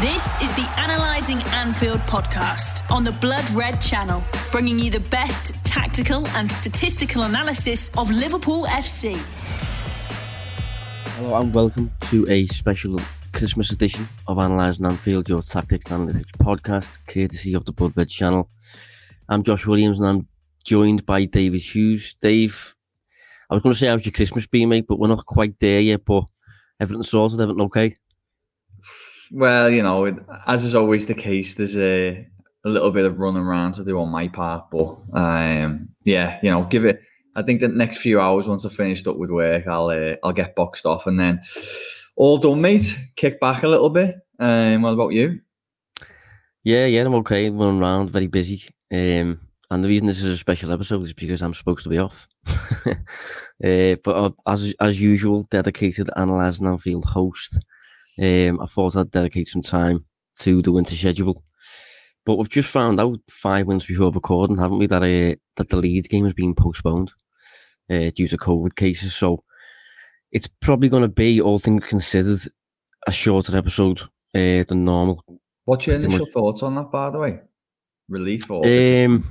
This is the Analyzing Anfield podcast on the Blood Red channel, bringing you the best tactical and statistical analysis of Liverpool FC. Hello and welcome to a special Christmas edition of Analysing Anfield, your tactics and analytics podcast, courtesy of the Blood Red channel. I'm Josh Williams and I'm joined by David Hughes. Dave, I was going to say how's your Christmas been, mate, but we're not quite there yet. But everything's sorted, everything okay? Well, you know, as is always the case, there's a, a little bit of running around to do on my part, but um, yeah, you know, give it. I think the next few hours, once I've finished up with work, I'll uh, I'll get boxed off, and then all done, mate. Kick back a little bit. Um, what about you? Yeah, yeah, I'm okay. Running around, very busy. Um, and the reason this is a special episode is because I'm supposed to be off. uh, but uh, as as usual, dedicated analysing Anfield host. Um, I thought I'd dedicate some time to the winter schedule. But we've just found out five minutes before recording, haven't we, that uh, that the Leeds game has been postponed uh, due to COVID cases. So it's probably going to be, all things considered, a shorter episode uh, than normal. What's your initial much... thoughts on that, by the way? Relief or? Um,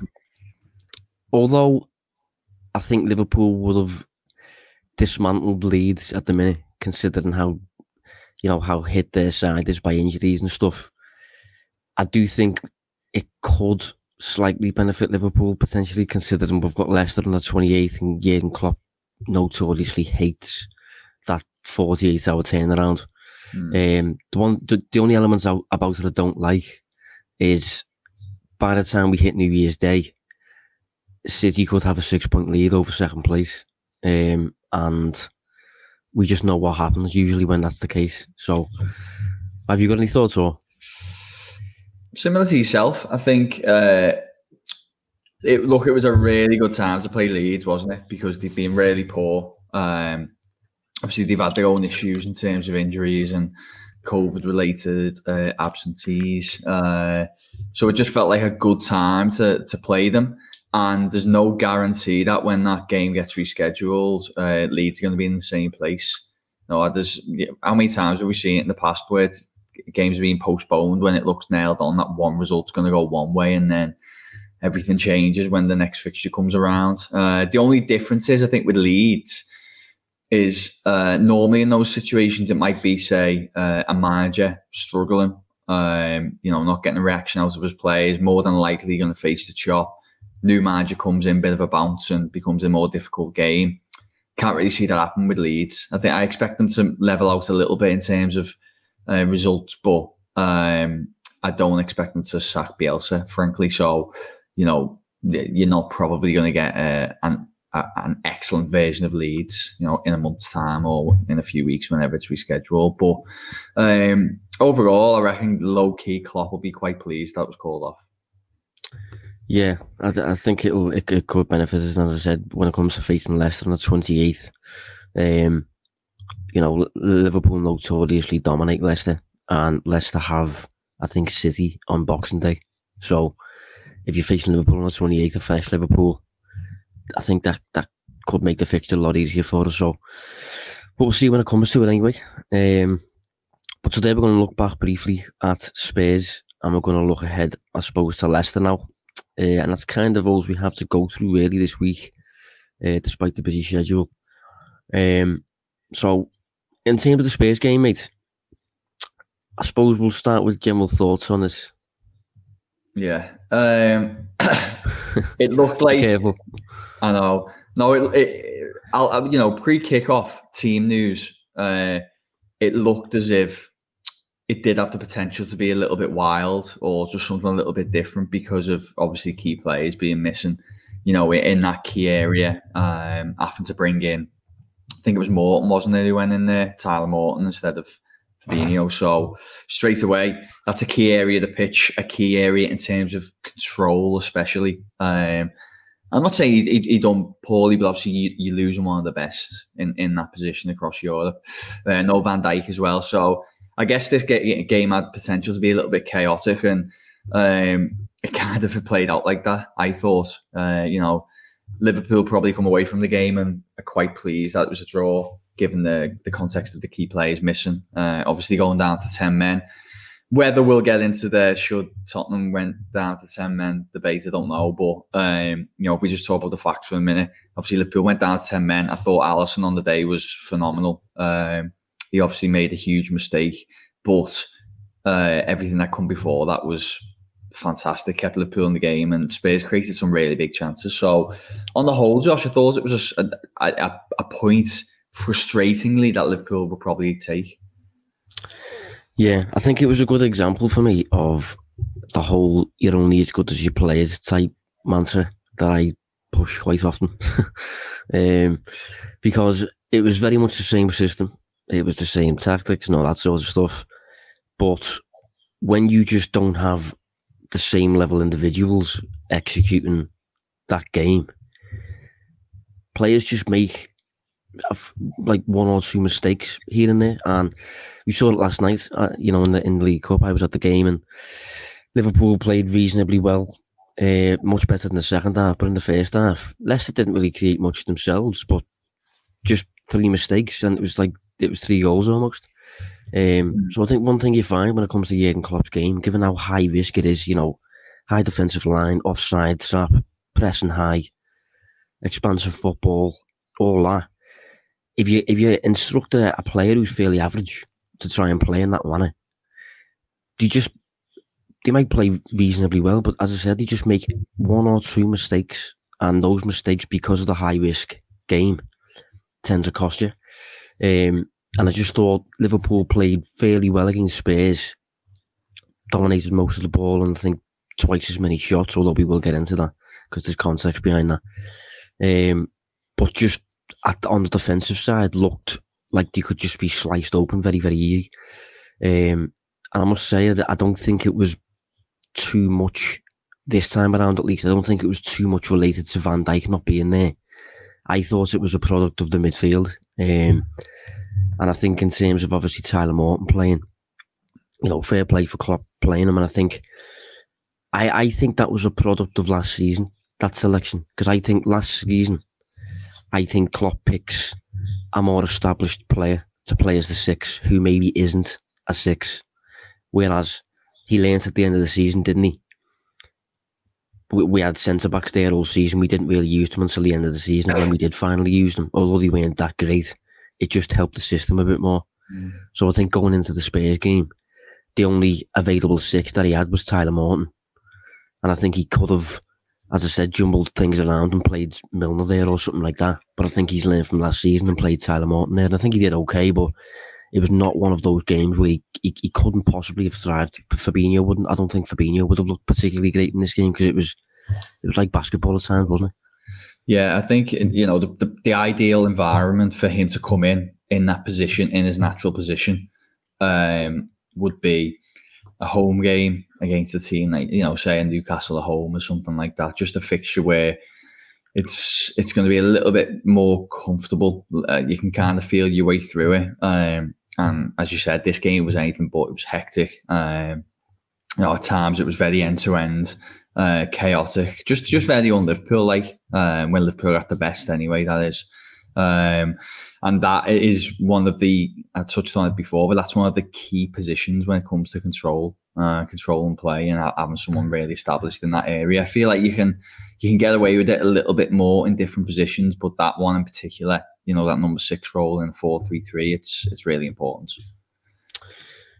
although I think Liverpool would have dismantled Leeds at the minute, considering how you know, how hit their side is by injuries and stuff. I do think it could slightly benefit Liverpool potentially, considering we've got Leicester on the 28th and Jurgen Klopp notoriously hates that 48 hour turnaround. Mm. Um, the one, the, the only elements about it I don't like is by the time we hit New Year's Day, City could have a six point lead over second place. Um, and we just know what happens usually when that's the case. So, have you got any thoughts or? Similar to yourself, I think. Uh, it, look, it was a really good time to play Leeds, wasn't it? Because they've been really poor. Um, obviously, they've had their own issues in terms of injuries and COVID-related uh, absentees. Uh, so it just felt like a good time to to play them and there's no guarantee that when that game gets rescheduled, uh, Leeds are going to be in the same place. No, there's how many times have we seen it in the past where games are being postponed when it looks nailed on that one result's going to go one way and then everything changes when the next fixture comes around. Uh, the only difference is, I think, with Leeds is uh, normally in those situations it might be, say, uh, a manager struggling, um, you know, not getting a reaction out of his players, more than likely going to face the chop new manager comes in, bit of a bounce and becomes a more difficult game. Can't really see that happen with Leeds. I think I expect them to level out a little bit in terms of uh, results, but um, I don't expect them to sack Bielsa, frankly. So, you know, you're not probably going to get uh, an a, an excellent version of Leeds, you know, in a month's time or in a few weeks whenever it's rescheduled. But um, overall, I reckon low key Klopp will be quite pleased that was called off. Yeah, I, I think it'll it, it, could benefit us. As I said, when it comes to facing Leicester on the twenty eighth, um, you know Liverpool notoriously dominate Leicester, and Leicester have I think City on Boxing Day. So if you're facing Liverpool on the twenty eighth of fresh Liverpool, I think that that could make the fixture a lot easier for us. So, but we'll see when it comes to it anyway. Um, but today we're going to look back briefly at Spurs, and we're going to look ahead, I suppose, to Leicester now. Uh, and that's kind of all we have to go through really this week, uh, despite the busy schedule. Um, so, in terms of the Spurs game, mate, I suppose we'll start with general thoughts on this. Yeah, um, it looked like. Careful. I know. No, it, it I'll, you know, pre kickoff team news. Uh, it looked as if it did have the potential to be a little bit wild or just something a little bit different because of obviously key players being missing, you know, in that key area, um, having to bring in, I think it was Morton, wasn't it, who went in there, Tyler Morton instead of Fabinho. So straight away, that's a key area of the pitch, a key area in terms of control, especially. Um, I'm not saying he, he, he, done poorly, but obviously you, you losing one of the best in, in that position across Europe. Uh, no Van Dijk as well. So I guess this game had potential to be a little bit chaotic, and um, it kind of played out like that. I thought, uh, you know, Liverpool probably come away from the game and are quite pleased that it was a draw, given the the context of the key players missing. Uh, obviously, going down to ten men whether we'll get into the should Tottenham went down to 10 men debate, I don't know. But, um, you know, if we just talk about the facts for a minute, obviously Liverpool went down to 10 men. I thought Alisson on the day was phenomenal. Um, he obviously made a huge mistake, but uh, everything that come before that was fantastic. Kept Liverpool in the game, and Spurs created some really big chances. So, on the whole, Josh, I thought it was a, a, a point frustratingly that Liverpool would probably take. Yeah, I think it was a good example for me of the whole "you're only as good as your players" type mantra that I push quite often, um, because it was very much the same system. It was the same tactics and all that sort of stuff. But when you just don't have the same level individuals executing that game, players just make like one or two mistakes here and there. And we saw it last night. Uh, you know, in the in the League Cup, I was at the game and Liverpool played reasonably well. Uh, much better than the second half, but in the first half, Leicester didn't really create much themselves, but just three mistakes, and it was like it was three goals almost. Um, hmm. so I think one thing you find when it comes to Jurgen Klopp's game, given how high risk it is, you know, high defensive line, offside trap, pressing high, expansive football, all that. If you if you instruct a, a player who's fairly average to try and play in that manner, you just they might play reasonably well, but as I said, they just make one or two mistakes, and those mistakes because of the high risk game tend to cost you. Um, and I just thought Liverpool played fairly well against Spurs, dominated most of the ball, and I think twice as many shots. Although we will get into that because there's context behind that. Um, but just at, on the defensive side, looked like they could just be sliced open very, very easy. Um, and I must say that I don't think it was too much this time around. At least I don't think it was too much related to Van Dijk not being there. I thought it was a product of the midfield. Um, and I think in terms of obviously Tyler Morton playing, you know, fair play for Klopp playing him. And I think, I, I think that was a product of last season, that selection. Because I think last season, I think Klopp picks a more established player to play as the six who maybe isn't a six. Whereas he learned at the end of the season, didn't he? We, we had centre backs there all season. We didn't really use them until the end of the season. And when we did finally use them, although they weren't that great, it just helped the system a bit more. Mm. So I think going into the Spurs game, the only available six that he had was Tyler Morton. And I think he could have, as I said, jumbled things around and played Milner there or something like that. But I think he's learned from last season and played Tyler Morton there. And I think he did okay, but it was not one of those games where he, he, he couldn't possibly have thrived. Fabinho wouldn't. I don't think Fabinho would have looked particularly great in this game because it was it was like basketball at times, wasn't it? Yeah, I think you know the, the, the ideal environment for him to come in in that position in his natural position um, would be a home game against a team like you know, say in Newcastle at home or something like that. Just a fixture where it's it's going to be a little bit more comfortable. Uh, you can kind of feel your way through it. Um, and as you said, this game was anything but. It was hectic. Um, you know, at times it was very end to end chaotic, just just very un Liverpool like um, when Liverpool at the best anyway. That is, um, and that is one of the I touched on it before, but that's one of the key positions when it comes to control, uh, control and play, and having someone really established in that area. I feel like you can you can get away with it a little bit more in different positions, but that one in particular, you know, that number six role in four three three, it's it's really important.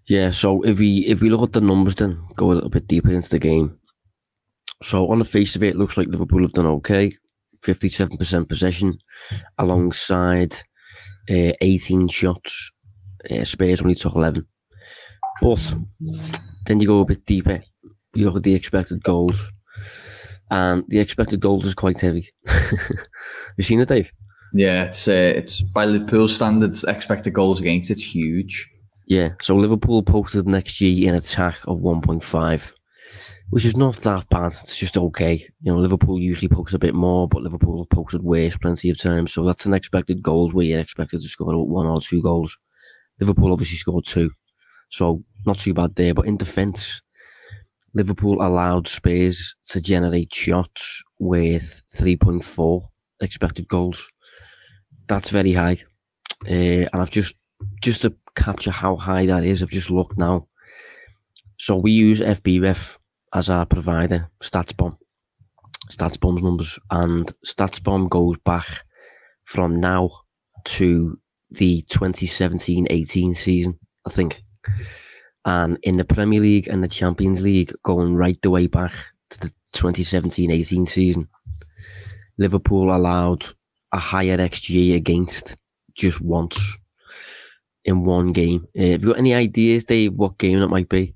Yeah, so if we if we look at the numbers, then go a little bit deeper into the game. So on the face of it, it looks like Liverpool have done okay. 57% possession alongside uh, 18 shots. Uh, Spurs only took 11. But then you go a bit deeper. You look at the expected goals. And the expected goals is quite heavy. you seen it, Dave? Yeah, it's uh, it's by Liverpool standards, expected goals against it's huge. Yeah, so Liverpool posted an XG in attack of 1.5 which is not that bad. It's just okay. You know, Liverpool usually pokes a bit more, but Liverpool have posted worse plenty of times. So that's an expected goals where you're expected to score one or two goals. Liverpool obviously scored two. So not too bad there. But in defence, Liverpool allowed Spurs to generate shots with 3.4 expected goals. That's very high. Uh, and I've just, just to capture how high that is, I've just looked now so we use FBref as our provider, StatsBomb, StatsBomb's numbers, and StatsBomb goes back from now to the 2017-18 season, I think. And in the Premier League and the Champions League, going right the way back to the 2017-18 season, Liverpool allowed a higher XG against just once in one game. Uh, have you got any ideas, Dave, what game that might be?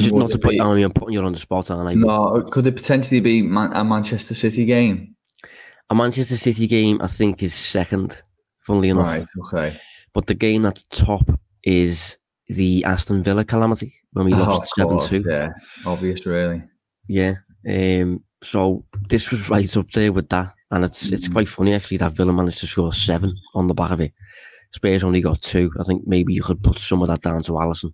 Just not to put, I mean, I'm putting you on the spot, aren't I? No, could it potentially be Man- a Manchester City game? A Manchester City game, I think, is second, funnily enough. Right, okay. But the game at the top is the Aston Villa calamity when we Oh, lost of 7 2. Yeah, obvious, really. Yeah. Um, so this was right up there with that. And it's it's Mm. quite funny actually that Villa managed to score seven on the back of it. Spurs only got two. I think maybe you could put some of that down to Alisson.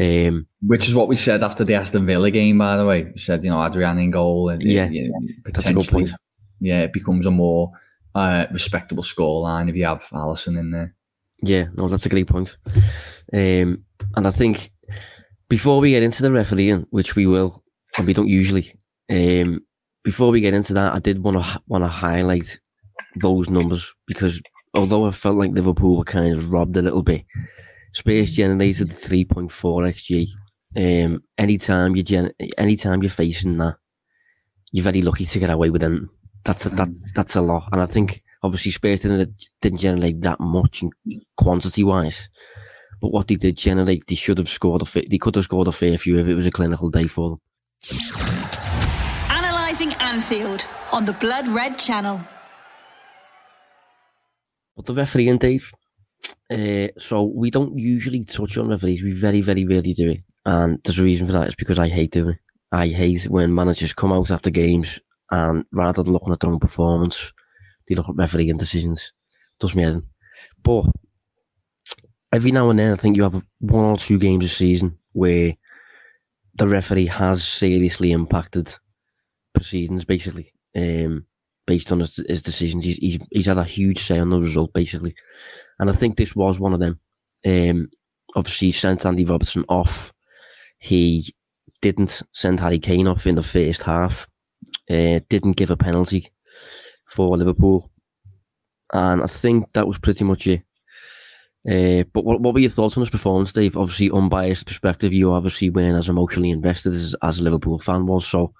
Um, Which is what we said after the Aston Villa game, by the way. We said, you know, Adrian in goal and Yeah, you know, that's a good potentially, point. yeah, it becomes a more uh, respectable scoreline if you have Alisson in there. Yeah, no, that's a great point. Um, and I think before we get into the refereeing, which we will, and we don't usually, um, before we get into that, I did want to want to highlight those numbers because although I felt like Liverpool were kind of robbed a little bit, Spurs generated three point four xg. Um, anytime you gen, anytime you're facing that, you're very lucky to get away with it. That's a, that that's a lot, and I think obviously Spurs didn't didn't generate that much in quantity wise. But what they did generate, they should have scored a they could have scored a fair few if it was a clinical day for them. Analysing Anfield on the Blood Red Channel. But the referee refereeing, Dave. Uh, so we don't usually touch on referees. We very, very rarely do it, and there's a reason for that. It's because I hate doing it. I hate when managers come out after games and rather than looking at their own performance, they look at refereeing decisions. Does me in. But every now and then, I think you have one or two games a season where the referee has seriously impacted proceedings, basically, um, based on his, his decisions. He's, he's he's had a huge say on the result, basically, and I think this was one of them. Um, obviously, he sent Andy Robertson off. He didn't send Harry Kane off in the first half. Uh, didn't give a penalty for Liverpool, and I think that was pretty much it. Uh, but what, what were your thoughts on his performance, Dave? Obviously, unbiased perspective, you obviously weren't as emotionally invested as, as a Liverpool fan was. So,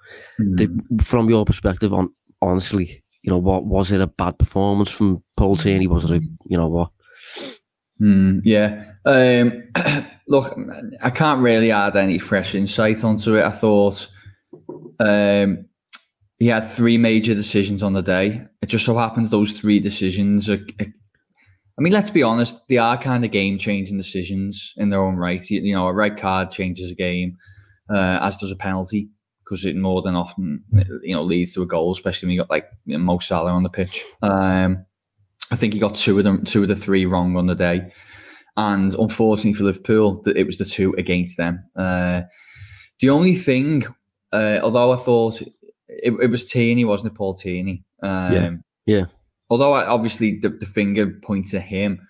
did, from your perspective, on honestly, you know, what was it a bad performance from Paul Tierney? Was it a, you know, what? Mm, yeah. Um, look, I can't really add any fresh insight onto it. I thought um, he had three major decisions on the day. It just so happens those three decisions are. I mean, let's be honest, they are kind of game changing decisions in their own right. You, you know, a red card changes a game, uh, as does a penalty, because it more than often, you know, leads to a goal, especially when you got like you know, Mo Salah on the pitch. Um, I think he got two of them, two of the three wrong on the day, and unfortunately for Liverpool, it was the two against them. Uh, the only thing, uh, although I thought it, it was Tierney, wasn't it, Paul Tierney? Um, Yeah, yeah. Although I, obviously the, the finger points at him,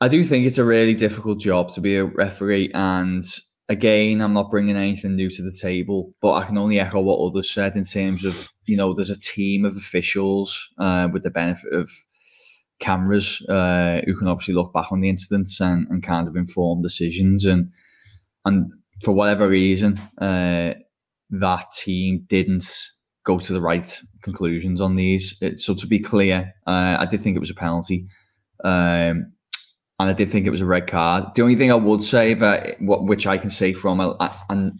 I do think it's a really difficult job to be a referee. And again, I'm not bringing anything new to the table, but I can only echo what others said in terms of you know there's a team of officials uh, with the benefit of cameras uh, who can obviously look back on the incidents and, and kind of inform decisions and and for whatever reason uh, that team didn't go to the right conclusions on these. It, so to be clear, uh, I did think it was a penalty, um, and I did think it was a red card. The only thing I would say that what which I can say from a, a,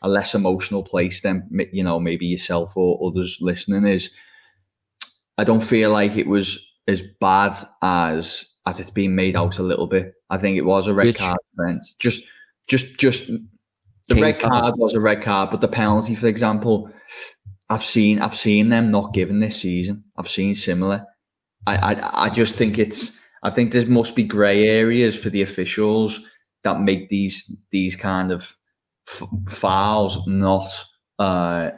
a less emotional place than you know maybe yourself or others listening is, I don't feel like it was as bad as as it's been made out a little bit. I think it was a red Which- card offence. Just, just, just the red card was a red card, but the penalty, for example, I've seen I've seen them not given this season. I've seen similar. I I, I just think it's I think there must be grey areas for the officials that make these these kind of f- fouls not uh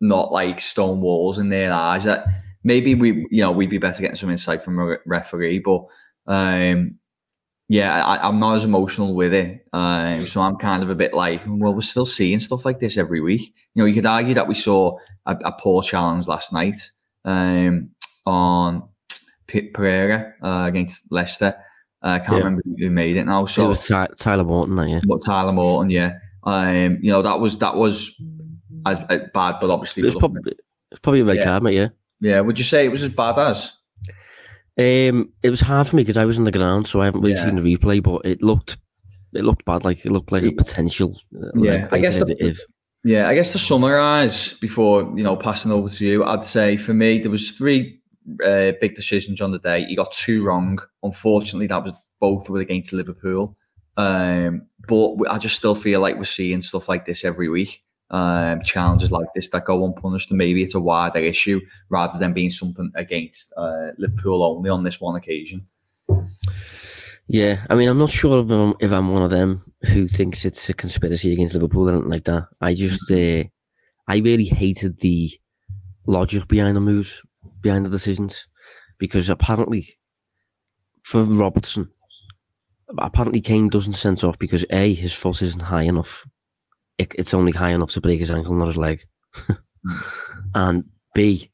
not like stone walls in their eyes. That maybe we you know we'd be better getting some insight from a referee, but um yeah, I, am not as emotional with it. Um, so I'm kind of a bit like, well, we're still seeing stuff like this every week. You know, you could argue that we saw a, a poor challenge last night um, on Pereira uh, against Leicester. Uh, I can't yeah. remember who made it now. So it was Ty- Tyler Morton, yeah. But Tyler Morton, yeah. Um, you know, that was that was as uh, bad, but obviously it was, it was probably a red yeah. card, mate. Yeah. Yeah. Would you say it was as bad as? Um, it was hard for me because I was in the ground, so I haven't really yeah. seen the replay. But it looked, it looked bad. Like it looked like a potential. Uh, yeah, I guess. The, yeah, I guess to summarise before you know passing over to you, I'd say for me there was three uh, big decisions on the day. He got two wrong. Unfortunately, that was both were against Liverpool. Um, but I just still feel like we're seeing stuff like this every week um, challenges like this that go unpunished, and maybe it's a wider issue rather than being something against uh, Liverpool only on this one occasion. Yeah, I mean, I'm not sure if I'm, if I'm one of them who thinks it's a conspiracy against Liverpool or anything like that. I just, uh, I really hated the logic behind the moves, behind the decisions, because apparently, for Robertson, apparently Kane doesn't send off because a his foot isn't high enough it, it's only high enough to break his ankle, not his leg. and B,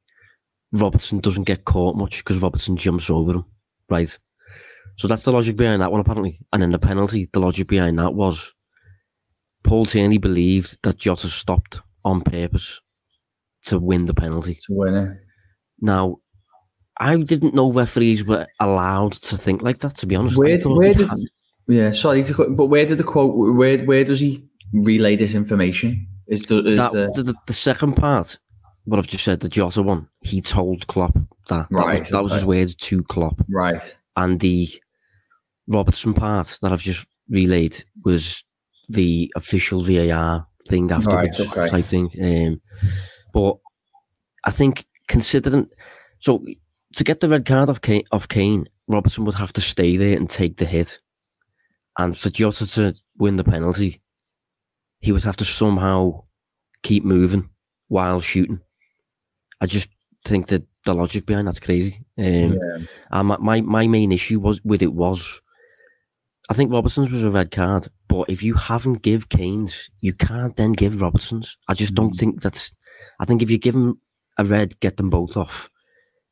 Robertson doesn't get caught much because Robertson jumps over him, right? So that's the logic behind that one, apparently. And then the penalty, the logic behind that was Paul Tierney believed that Jota stopped on purpose to win the penalty. To win it. Now, I didn't know referees were allowed to think like that. To be honest, where, where did, yeah, sorry, but where did the quote? Where where does he relay this information? Is the, is that, the... the... the second part? What I've just said, the Jota one. He told Klopp that. Right. That was, that was his words to Klopp. Right. And the Robertson part that I've just relayed was the official VAR thing afterwards, right, okay. type thing. Um, but I think considering so to get the red card off Kane, off Kane, Robertson would have to stay there and take the hit, and for Jota to win the penalty, he would have to somehow keep moving while shooting. I just think that the logic behind that's crazy. Um, yeah. And my, my, main issue was with it was, I think Robertson's was a red card, but if you haven't give Kane's, you can't then give Robertson's. I just don't mm. think that's. I think if you give him a red, get them both off.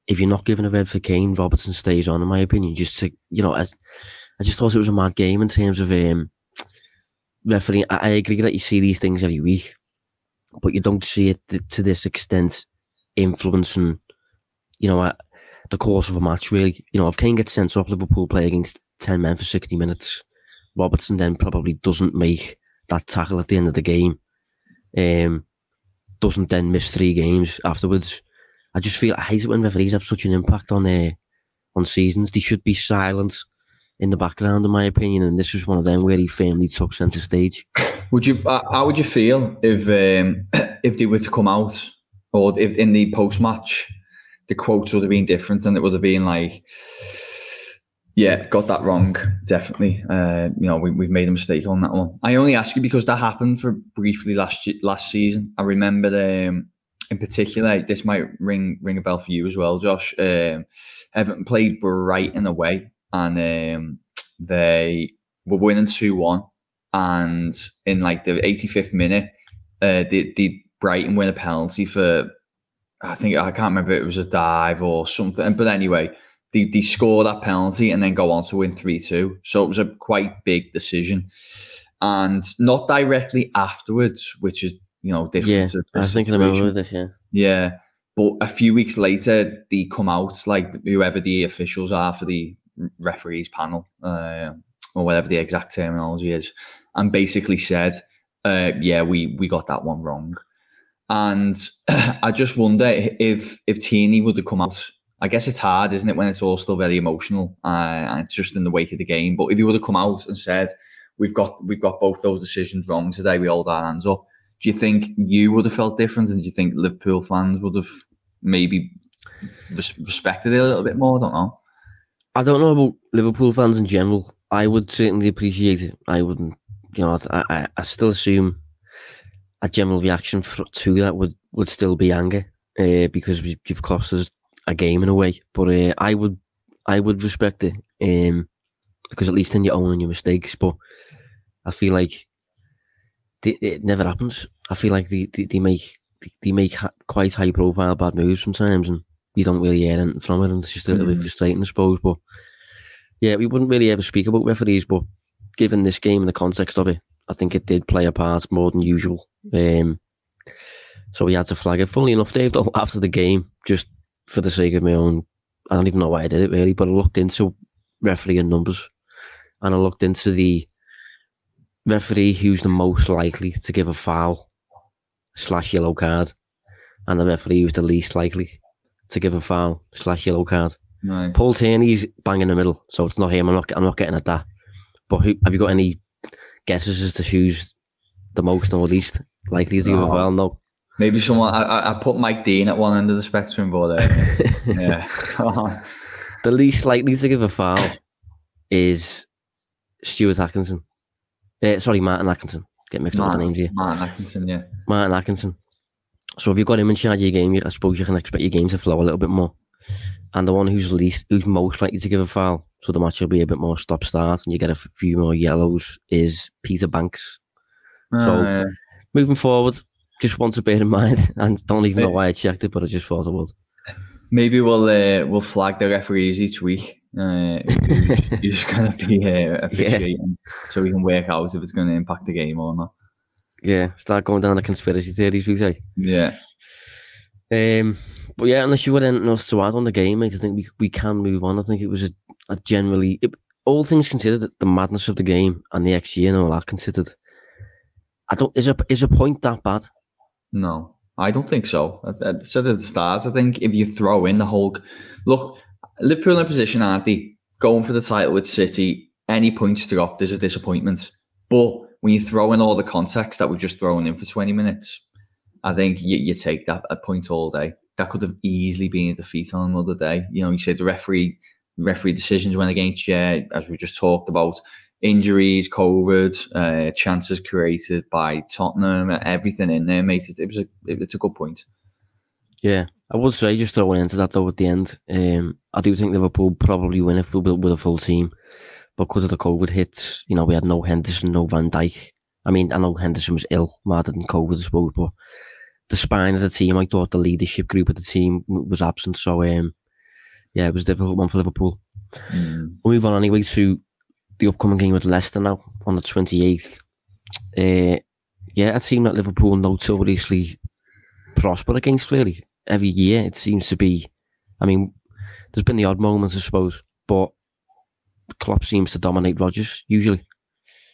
If you're not giving a red for Kane, Robertson stays on. In my opinion, just to you know, I, I just thought it was a mad game in terms of um, refereeing. I, I agree that you see these things every week, but you don't see it th- to this extent influencing, you know, uh, the course of a match. Really, you know, if Kane gets sent off, Liverpool play against ten men for sixty minutes. Robertson then probably doesn't make that tackle at the end of the game. Um, doesn't then miss three games afterwards. I just feel I hate it when referees have such an impact on uh, on seasons. They should be silent in the background, in my opinion. And this was one of them where he firmly took centre stage. Would you? How would you feel if um, if they were to come out, or if in the post match, the quotes would have been different, and it would have been like, "Yeah, got that wrong. Definitely. Uh, you know, we, we've made a mistake on that one." I only ask you because that happened for briefly last last season. I remember um, in particular, this might ring ring a bell for you as well, Josh. Um, Everton played Brighton away and um, they were winning 2 1. And in like the 85th minute, uh, the Brighton win a penalty for, I think, I can't remember it was a dive or something. But anyway, they, they score that penalty and then go on to win 3 2. So it was a quite big decision. And not directly afterwards, which is, you know, different. Yeah, I was thinking about this, yeah. Yeah. But a few weeks later, they come out, like whoever the officials are for the referees panel uh, or whatever the exact terminology is, and basically said, uh, "Yeah, we we got that one wrong." And I just wonder if if Tierney would have come out. I guess it's hard, isn't it, when it's all still very emotional uh, and it's just in the wake of the game. But if you would have come out and said, "We've got we've got both those decisions wrong today. We hold our hands up," do you think you would have felt different, and do you think Liverpool fans would have maybe respected it a little bit more? I don't know. I don't know about Liverpool fans in general. I would certainly appreciate it. I wouldn't, you know, I, I, I still assume a general reaction for, to that would, would still be anger uh, because you've cost us a game in a way. But uh, I would I would respect it. Um, because at least then you're owning your mistakes. But I feel like they, it never happens. I feel like they, they, they make they make quite high profile bad moves sometimes, and you don't really hear anything from it, and it's just a little mm-hmm. bit frustrating, I suppose. But yeah, we wouldn't really ever speak about referees, but given this game and the context of it, I think it did play a part more than usual. Um, so we had to flag it. Funnily enough, Dave, though, after the game, just for the sake of my own, I don't even know why I did it really, but I looked into referee and numbers, and I looked into the referee who's the most likely to give a foul slash yellow card, and the referee who's the least likely to give a foul slash yellow card. Nice. Paul Tierney's bang in the middle, so it's not him. I'm not. I'm not getting at that. But who, have you got any guesses as to who's the most or least likely to give a foul? No. Maybe someone. I, I put Mike Dean at one end of the spectrum, but uh, yeah. the least likely to give a foul is Stuart Atkinson. Uh, sorry, Martin Atkinson. Get mixed Martin, up with the names here. Martin Atkinson, yeah. Martin Atkinson. So if you've got him in charge of your game, I suppose you can expect your game to flow a little bit more. And the one who's least, who's most likely to give a foul, so the match will be a bit more stop start and you get a few more yellows, is Peter Bankes. so uh, moving forward, just want to bear in mind, and don't even know why I checked it, but I just thought I would. Maybe we'll uh, we'll flag the referees each week. Uh, who's, going to be uh, officiating, yeah. so we can work out if it's going to impact the game or not. Yeah, start going down the conspiracy theories, we say. Yeah. Um, but yeah, unless you got anything else to add on the game, mate, I think we we can move on. I think it was a, a generally, it, all things considered, the madness of the game and the XG and all that considered. I don't is a is a point that bad? No, I don't think so. I, said at the start, I think if you throw in the whole look, Liverpool in a position, aren't they? Going for the title with City, any points to dropped is a disappointment. But when you throw in all the context that we've just thrown in for 20 minutes, I think you, you take that a point all day. That could have easily been a defeat on another day. You know, you said the referee referee decisions went against you, as we just talked about. Injuries, COVID, uh, chances created by Tottenham, everything in there, mate. It, it was a, it, it's a good point. Yeah, I would say just throwing into that though at the end. Um, I do think Liverpool probably win if with, with a full team, because of the COVID hits. You know, we had no Henderson, no Van Dijk. I mean, I know Henderson was ill, rather than COVID, I suppose, but the spine of the team, I thought the leadership group of the team was absent. So, um, yeah, it was a difficult one for Liverpool. Mm. We'll move on anyway to the upcoming game with Leicester now on the 28th. Uh, yeah, a team that Liverpool notoriously prosper against, really. Every year it seems to be. I mean, there's been the odd moments, I suppose, but Klopp seems to dominate Rodgers usually.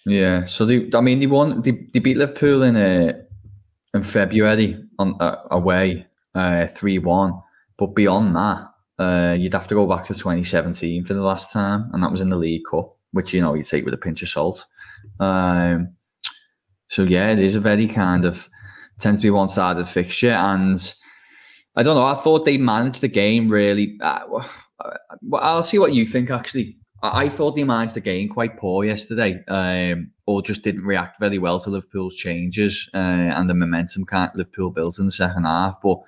Yeah, so they, I mean, they won. They, they beat Liverpool in uh, in February on uh, away uh, three uh, one. But beyond that, uh, you'd have to go back to 2017 for the last time, and that was in the League Cup, which you know you take with a pinch of salt. Um, so yeah, it is a very kind of tends to be one sided fixture, and I don't know. I thought they managed the game really. Uh, well, I'll see what you think. Actually, I thought they managed the game quite poor yesterday, um, or just didn't react very well to Liverpool's changes uh, and the momentum can't Liverpool built in the second half. But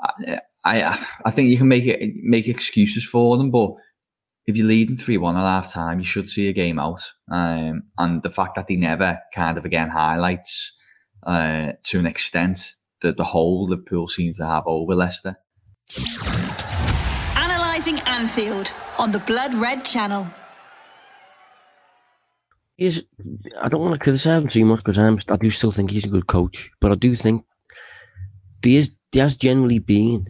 I, I, I think you can make it make excuses for them, but if you're leading three one at half time, you should see a game out. Um, and the fact that they never kind of again highlights uh, to an extent that the whole Liverpool seems to have over Leicester. Analysing Anfield on the Blood Red Channel. He's, I don't want to criticise him too much because I'm, I do still think he's a good coach, but I do think there, is, there has generally been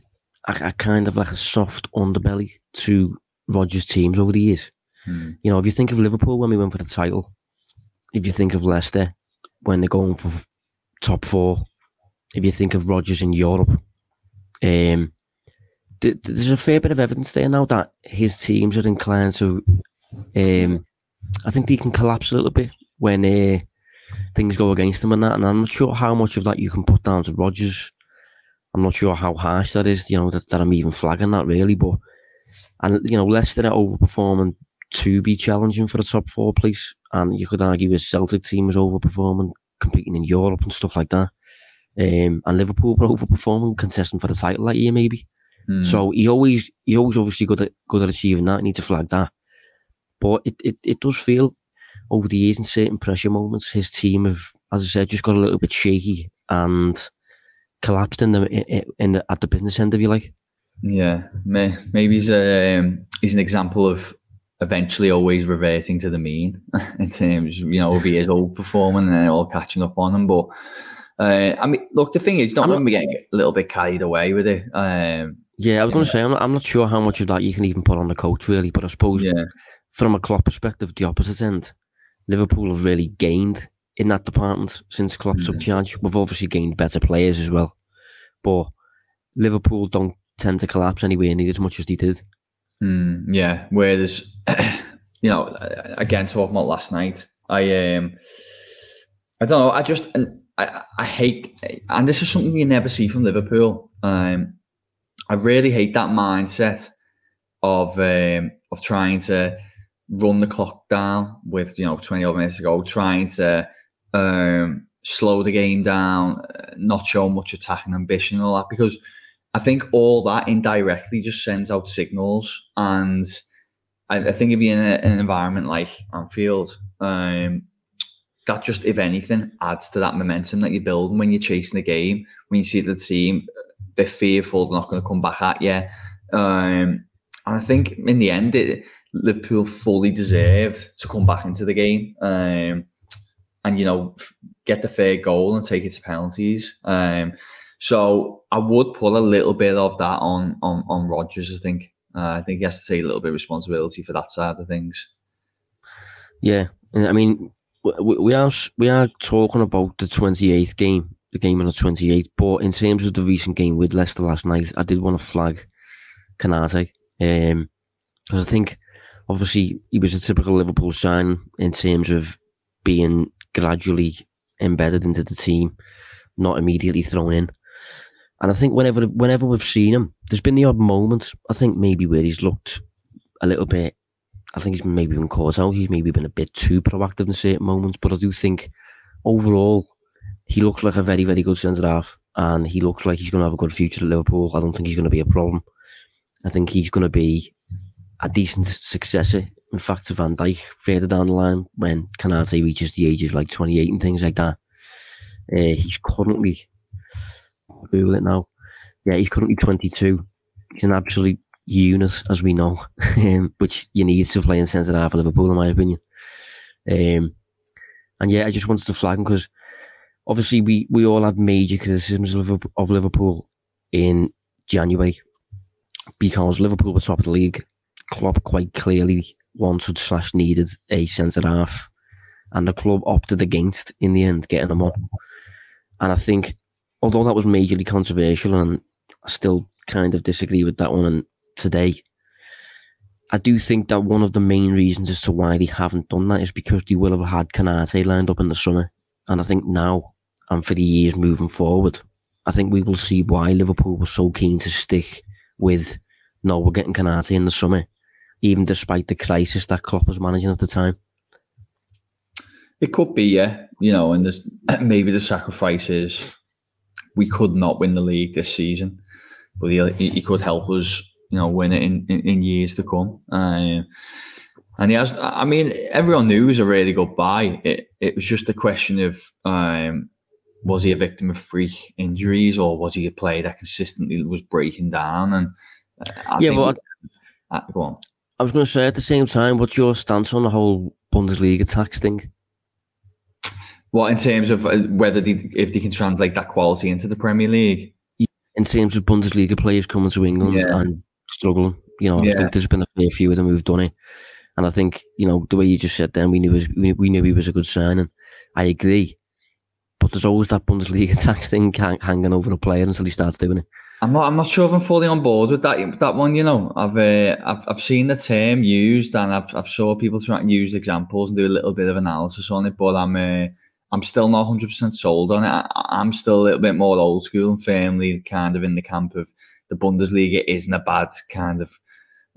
a, a kind of like a soft underbelly to Rodgers' teams over the years. Hmm. You know, if you think of Liverpool when we went for the title, if you think of Leicester when they're going for top four, if you think of Rodgers in Europe, um, there's a fair bit of evidence there now that his teams are inclined to. Um, I think they can collapse a little bit when uh, things go against them and that. And I'm not sure how much of that you can put down to Rodgers. I'm not sure how harsh that is. You know that, that I'm even flagging that really, but and you know Leicester are overperforming to be challenging for the top four place, and you could argue a Celtic team is overperforming, competing in Europe and stuff like that. Um, and Liverpool were overperforming, contesting for the title that year maybe. Mm. So he always he always obviously good at good at achieving that. I need to flag that. But it, it, it does feel over the years in certain pressure moments, his team have, as I said, just got a little bit shaky and collapsed in the in, in the, at the business end, if you like. Yeah, maybe he's a um, he's an example of eventually always reverting to the mean in terms, you know, of his old performing and all catching up on him. But uh, I mean, look, the thing is, don't let me getting a little bit carried away with it. Um, yeah, I was going to say, I'm not, I'm not sure how much of that you can even put on the coach, really. But I suppose yeah. from a Klopp perspective, the opposite end, Liverpool have really gained in that department since Klopp mm. took charge. We've obviously gained better players as well, but Liverpool don't tend to collapse anywhere near as much as they did. Mm, yeah, whereas you know, again talking about last night, I um, I don't know, I just I, I hate, and this is something you never see from Liverpool. Um, I really hate that mindset of um, of trying to run the clock down with you know 20 odd minutes ago, trying to um, slow the game down, not show much attacking ambition and all that. Because I think all that indirectly just sends out signals, and I, I think if you're in a, an environment like Anfield, um, that just, if anything, adds to that momentum that you're building when you're chasing the game. When you see the team bit fearful, they're not going to come back at you. Um, and I think in the end, it, Liverpool fully deserved to come back into the game um, and, you know, get the fair goal and take it to penalties. Um, so I would put a little bit of that on on, on Rodgers, I think. Uh, I think he has to take a little bit of responsibility for that side of things. Yeah. I mean, we, are we are talking about the 28th game, the game on the 28th, but in terms of the recent game with Leicester last night, I did want to flag. Um, because I think obviously he was a typical Liverpool sign in terms of being gradually embedded into the team, not immediately thrown in. And I think whenever whenever we've seen him, there's been the odd moment, I think maybe where he's looked a little bit I think he's maybe been caught out. He's maybe been a bit too proactive in certain moments, but I do think overall he looks like a very, very good centre half, and he looks like he's going to have a good future at Liverpool. I don't think he's going to be a problem. I think he's going to be a decent successor. In fact, to Van Dijk further down the line when Konaté reaches the age of like 28 and things like that. Uh, he's currently, Google it now. Yeah, he's currently 22. He's an absolute unit, as we know, um, which you need to play in centre half of Liverpool, in my opinion. Um, and yeah, I just wanted to flag him because obviously we, we all had major criticisms of Liverpool, of Liverpool in January because Liverpool were top of the league. Klopp quite clearly wanted slash needed a centre half, and the club opted against in the end getting him on. And I think, although that was majorly controversial, and I still kind of disagree with that one, and today. I do think that one of the main reasons as to why they haven't done that is because they will have had Konaté lined up in the summer. And I think now, and for the years moving forward, I think we will see why Liverpool was so keen to stick with, no, we're getting Konaté in the summer, even despite the crisis that Klopp was managing at the time. It could be, yeah. You know, and there's maybe the sacrifice is we could not win the league this season, but he, he could help us you know, win it in, in, in years to come. Um, and he has, I mean, everyone knew he was a really good buy. It, it was just a question of um, was he a victim of freak injuries or was he a player that consistently was breaking down? And uh, I yeah, well, uh, go on. I was going to say at the same time, what's your stance on the whole Bundesliga tax thing? What in terms of uh, whether they, if they can translate that quality into the Premier League? In terms of Bundesliga players coming to England yeah. and struggling. You know, yeah. I think there's been a fair few of them who've done it, and I think you know the way you just said then we knew was, we knew he was a good signing. I agree, but there's always that Bundesliga tax thing hanging over a player until he starts doing it. I'm not. I'm not sure if I'm fully on board with that. That one, you know, I've uh, I've I've seen the term used, and I've I've saw people try and use examples and do a little bit of analysis on it, but I'm uh, I'm still not 100 percent sold on it. I, am still a little bit more old school and firmly kind of in the camp of the Bundesliga isn't a bad kind of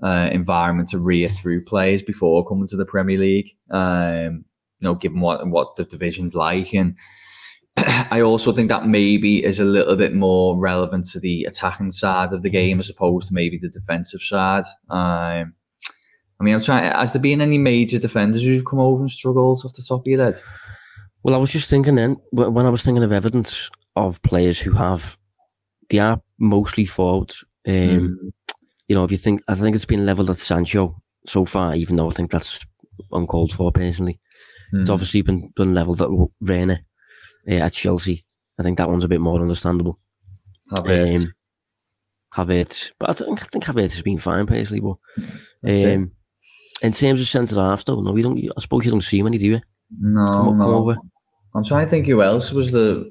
uh, environment to rear through players before coming to the Premier League. Um, you know, given what what the division's like, and I also think that maybe is a little bit more relevant to the attacking side of the game as opposed to maybe the defensive side. Um, I mean, I'm trying. Has there been any major defenders who've come over and struggled off the top of your head? Well, I was just thinking then when I was thinking of evidence of players who have, they are mostly forwards. Um, mm. You know, if you think, I think it's been levelled at Sancho so far, even though I think that's uncalled for personally. Mm. It's obviously been, been levelled at Werner uh, at Chelsea. I think that one's a bit more understandable. Havertz. Um, Havertz. But I think, I think Havertz has been fine personally. But um, in terms of centre half, though, no, we don't. I suppose you don't see many, do you? No, no. I'm trying to think who else was the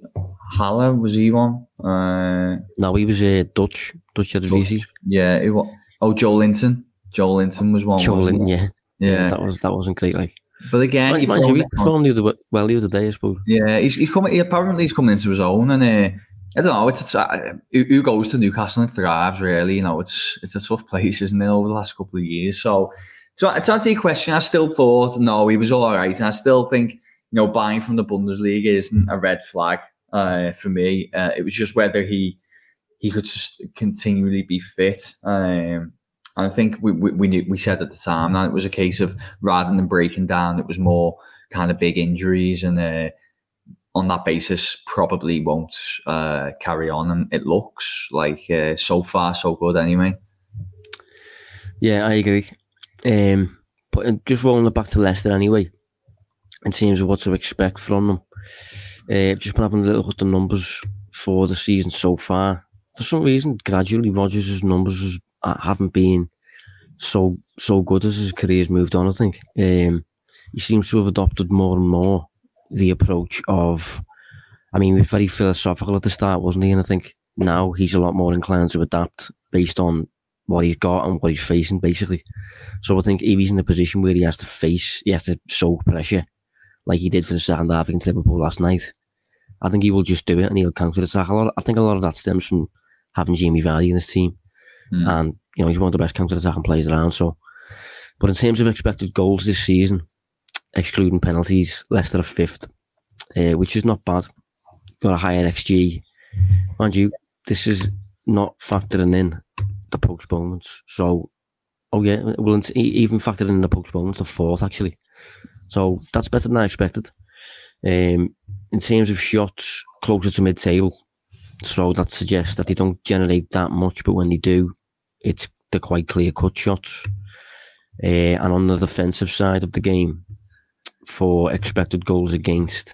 Haller. Was he one? Uh, no, he was a uh, Dutch, Dutch Eredivisie. Yeah, he was. Oh, Joelinton. Joe Linton was one. Joelinton, yeah. yeah, yeah. That was that wasn't great. Like, but again, he performed, performed the other, well the other day, I suppose. Yeah, he's, he's coming. He apparently he's coming into his own, and uh, I don't know. It's, it's uh, who goes to Newcastle and thrives. Really, you know, it's it's a tough place, isn't it? Over the last couple of years, so so to answer your question, I still thought no, he was all right, I still think you know buying from the Bundesliga isn't a red flag uh, for me. Uh, it was just whether he he could just continually be fit. Um, and I think we, we we, knew, we said at the time that it was a case of rather than breaking down, it was more kind of big injuries, and uh, on that basis, probably won't uh, carry on. And it looks like uh, so far so good anyway. Yeah, I agree. Um, but just rolling it back to Leicester anyway, in terms of what to expect from them. Uh, just been having a little look at the numbers for the season so far. For some reason, gradually Rodgers' numbers uh, haven't been so so good as his career's moved on. I think um, he seems to have adopted more and more the approach of. I mean, he was very philosophical at the start, wasn't he? And I think now he's a lot more inclined to adapt based on what he's got and what he's facing, basically. So I think if he's in a position where he has to face, he has to soak pressure, like he did for the second half against Liverpool last night, I think he will just do it and he'll counter attack. A lot. I think a lot of that stems from having Jamie Vardy in his team, mm. and you know he's one of the best counter attacking players around. So, but in terms of expected goals this season, excluding penalties, Leicester are fifth, uh, which is not bad. Got a higher xG, mind you. This is not factoring in the postponements. So, oh yeah, well, even factored in the postponements, the fourth actually. So that's better than I expected. Um, in terms of shots, closer to mid-table. So that suggests that they don't generate that much, but when they do, it's the quite clear-cut shots. Uh, and on the defensive side of the game, for expected goals against,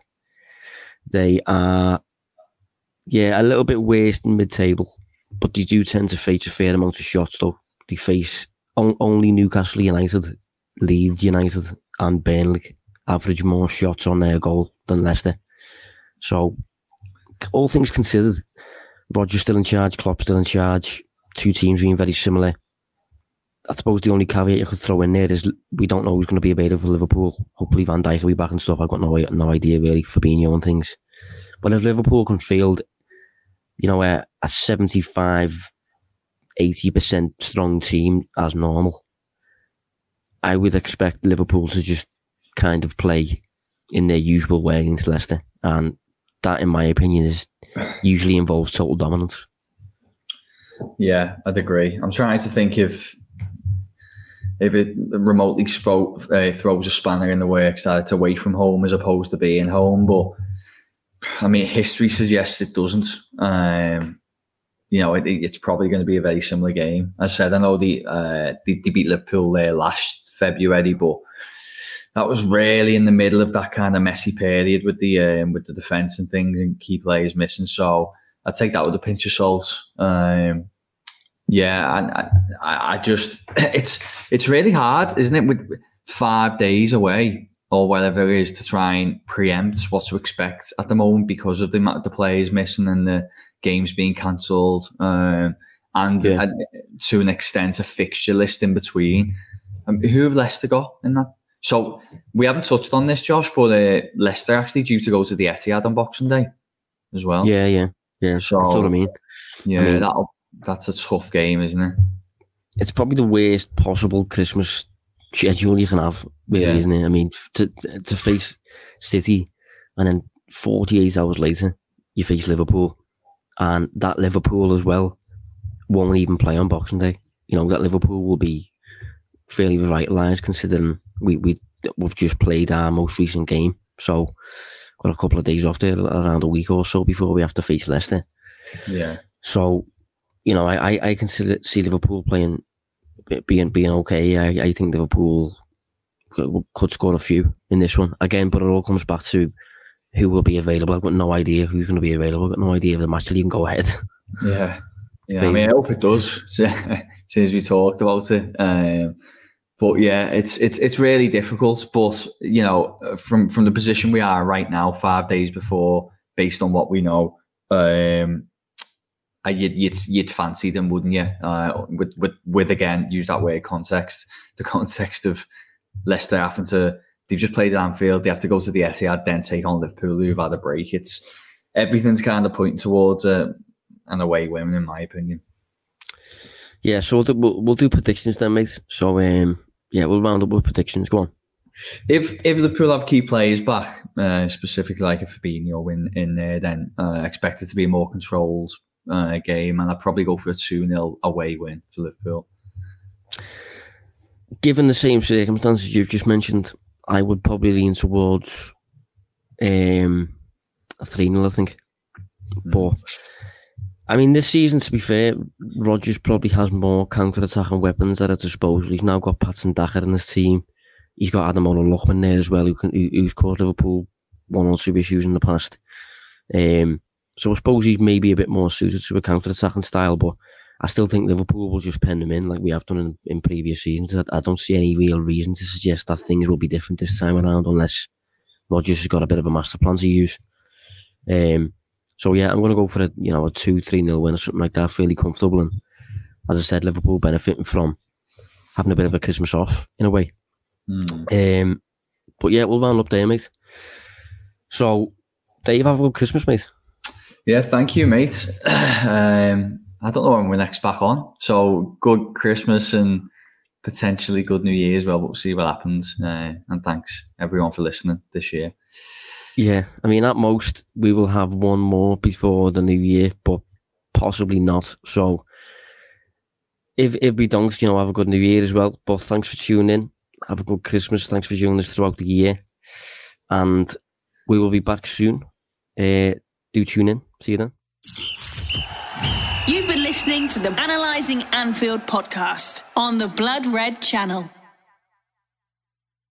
they are, yeah, a little bit worse than mid-table but they do tend to face a fair amount of shots, though. They face on, only Newcastle United, Leeds United, and Burnley average more shots on their goal than Leicester. So, all things considered, Rodgers still in charge, Klopp still in charge. Two teams being very similar. I suppose the only caveat you could throw in there is we don't know who's going to be available for Liverpool. Hopefully Van Dijk will be back and stuff. I've got no no idea really Fabinho and things. But if Liverpool can field you know, a, a 75, 80% strong team as normal, I would expect Liverpool to just kind of play in their usual way against Leicester. And that, in my opinion, is usually involves total dominance. Yeah, I'd agree. I'm trying to think if if it remotely spoke, uh, throws a spanner in the works that it's away from home as opposed to being home, but I mean, history suggests it doesn't. Um, you know, it, it's probably going to be a very similar game. As I said, I know the uh, they, they beat Liverpool there last February, but that was really in the middle of that kind of messy period with the um, with the defense and things and key players missing. So I take that with a pinch of salt. Um, yeah, and I, I, just it's it's really hard, isn't it? With five days away, or whatever it is to try and preempt what to expect at the moment because of the amount of the players missing and the games being cancelled, um, and yeah. to an extent a fixture list in between. Um, who have Leicester got in that? So we haven't touched on this, Josh, but uh, Leicester actually due to go to the Etihad on Boxing Day as well. Yeah, yeah, yeah. So that's what I mean. Yeah, I mean, that that's a tough game, isn't it? It's probably the worst possible Christmas schedule you can have, really, yeah. isn't it? I mean, to to face City and then 48 hours later, you face Liverpool, and that Liverpool as well won't even play on Boxing Day. You know, that Liverpool will be fairly revitalised considering we we we've just played our most recent game, so got a couple of days off there, around a week or so before we have to face Leicester. Yeah. So, you know, I I, I consider see Liverpool playing being being okay. I, I think Liverpool could, could score a few in this one again, but it all comes back to who will be available. I've got no idea who's going to be available. I've got no idea if the match will even go ahead. Yeah. yeah, I mean, I hope it does. Since we talked about it, um, but yeah, it's it's it's really difficult. But you know, from from the position we are right now, five days before, based on what we know, um, you'd, you'd, you'd fancy them, wouldn't you? Uh, with, with with again, use that word context, the context of Leicester having to they've just played at Anfield, they have to go to the Etihad, then take on Liverpool, who've had a break. It's everything's kind of pointing towards uh, an away win, in my opinion. Yeah, so we'll do, we'll, we'll do predictions then, mate. So um, yeah, we'll round up with predictions. Go on. If if Liverpool have key players back, uh, specifically like a Fabinho in in there, then uh, expect it to be a more controlled uh, game, and I'd probably go for a two 0 away win for Liverpool. Given the same circumstances you've just mentioned, I would probably lean towards um, a three 0 I think, mm. but I mean, this season, to be fair, Rodgers probably has more counter-attacking weapons at his disposal. He's now got Patson Daka in his team. He's got Ademola Lookman there as well, who can, who, who's caused Liverpool one or two issues in the past. Um, so I suppose he's maybe a bit more suited to a counter-attacking style, but I still think Liverpool will just pen them in like we have done in, in previous seasons. I, I, don't see any real reason to suggest that things will be different this time around unless Rodgers has got a bit of a master plan to use. Um, so yeah, I'm going to go for a you know a two three nil win or something like that, fairly comfortable. And as I said, Liverpool benefiting from having a bit of a Christmas off in a way. Mm. Um, but yeah, we'll round up there, mate. So, Dave, have a good Christmas, mate. Yeah, thank you, mate. Um, I don't know when we're next back on. So good Christmas and potentially good New Year as well. But we'll see what happens. Uh, and thanks everyone for listening this year. Yeah, I mean, at most we will have one more before the new year, but possibly not. So, if if we don't, you know, have a good new year as well. But thanks for tuning in. Have a good Christmas. Thanks for joining us throughout the year, and we will be back soon. Uh, do tune in. See you then. You've been listening to the Analyzing Anfield podcast on the Blood Red channel.